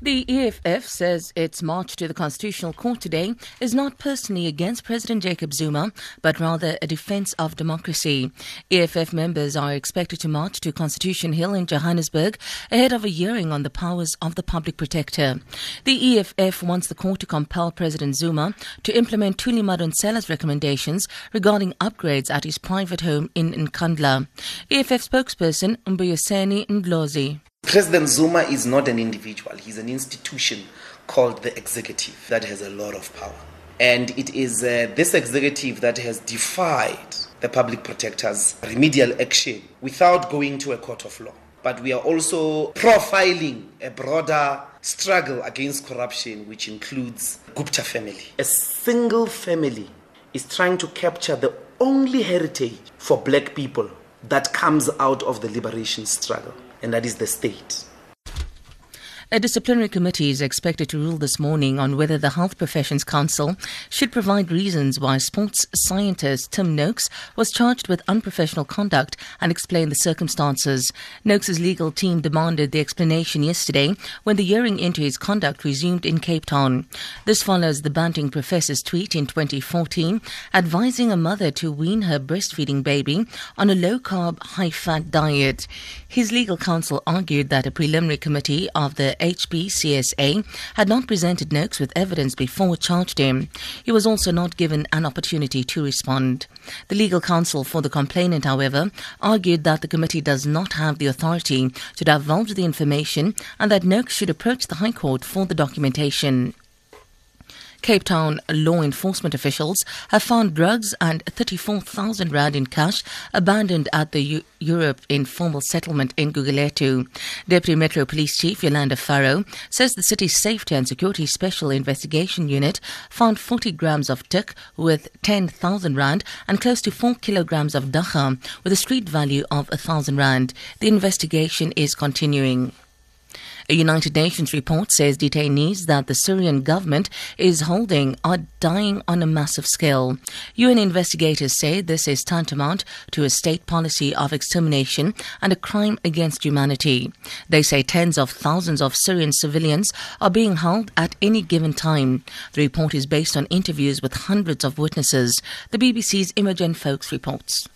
The EFF says its march to the Constitutional Court today is not personally against President Jacob Zuma, but rather a defense of democracy. EFF members are expected to march to Constitution Hill in Johannesburg ahead of a hearing on the powers of the public protector. The EFF wants the court to compel President Zuma to implement Thuli Madonsela's recommendations regarding upgrades at his private home in Nkandla. EFF spokesperson Mbuyiseni Ndlozi. President Zuma is not an individual, he's an institution called the executive that has a lot of power. And it is uh, this executive that has defied the public protector's remedial action without going to a court of law. But we are also profiling a broader struggle against corruption, which includes Gupta family. A single family is trying to capture the only heritage for black people that comes out of the liberation struggle and that is the state. A disciplinary committee is expected to rule this morning on whether the Health Professions Council should provide reasons why sports scientist Tim Noakes was charged with unprofessional conduct and explain the circumstances. Noakes' legal team demanded the explanation yesterday when the hearing into his conduct resumed in Cape Town. This follows the Banting professor's tweet in 2014 advising a mother to wean her breastfeeding baby on a low carb, high fat diet. His legal counsel argued that a preliminary committee of the HPCSA had not presented Noakes with evidence before charged him. He was also not given an opportunity to respond. The legal counsel for the complainant, however, argued that the committee does not have the authority to divulge the information and that Noakes should approach the High Court for the documentation. Cape Town law enforcement officials have found drugs and 34,000 rand in cash abandoned at the U- Europe informal settlement in Gugulethu. Deputy Metro Police Chief Yolanda Farrow says the city's safety and security special investigation unit found 40 grams of tik with 10,000 rand and close to 4 kilograms of dagga with a street value of 1,000 rand. The investigation is continuing. A United Nations report says detainees that the Syrian government is holding are dying on a massive scale. UN investigators say this is tantamount to a state policy of extermination and a crime against humanity. They say tens of thousands of Syrian civilians are being held at any given time. The report is based on interviews with hundreds of witnesses. The BBC's Imogen Foulkes reports.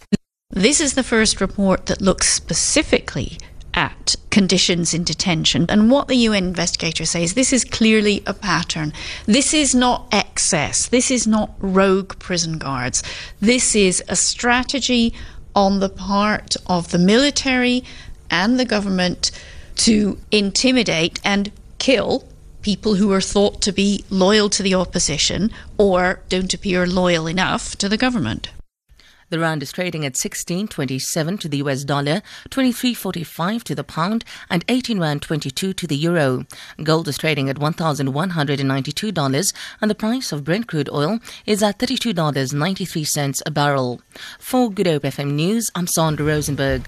This is the first report that looks specifically at conditions in detention. And what the UN investigator says, this is clearly a pattern. This is not excess. This is not rogue prison guards. This is a strategy on the part of the military and the government to intimidate and kill people who are thought to be loyal to the opposition or don't appear loyal enough to the government. The rand is trading at 16.27 to the US dollar, 23.45 to the pound, and 18 rand 22 to the euro. Gold is trading at $1,192, and the price of Brent crude oil is at $32.93 a barrel. For Good Hope FM News, I'm Sandra Rosenberg.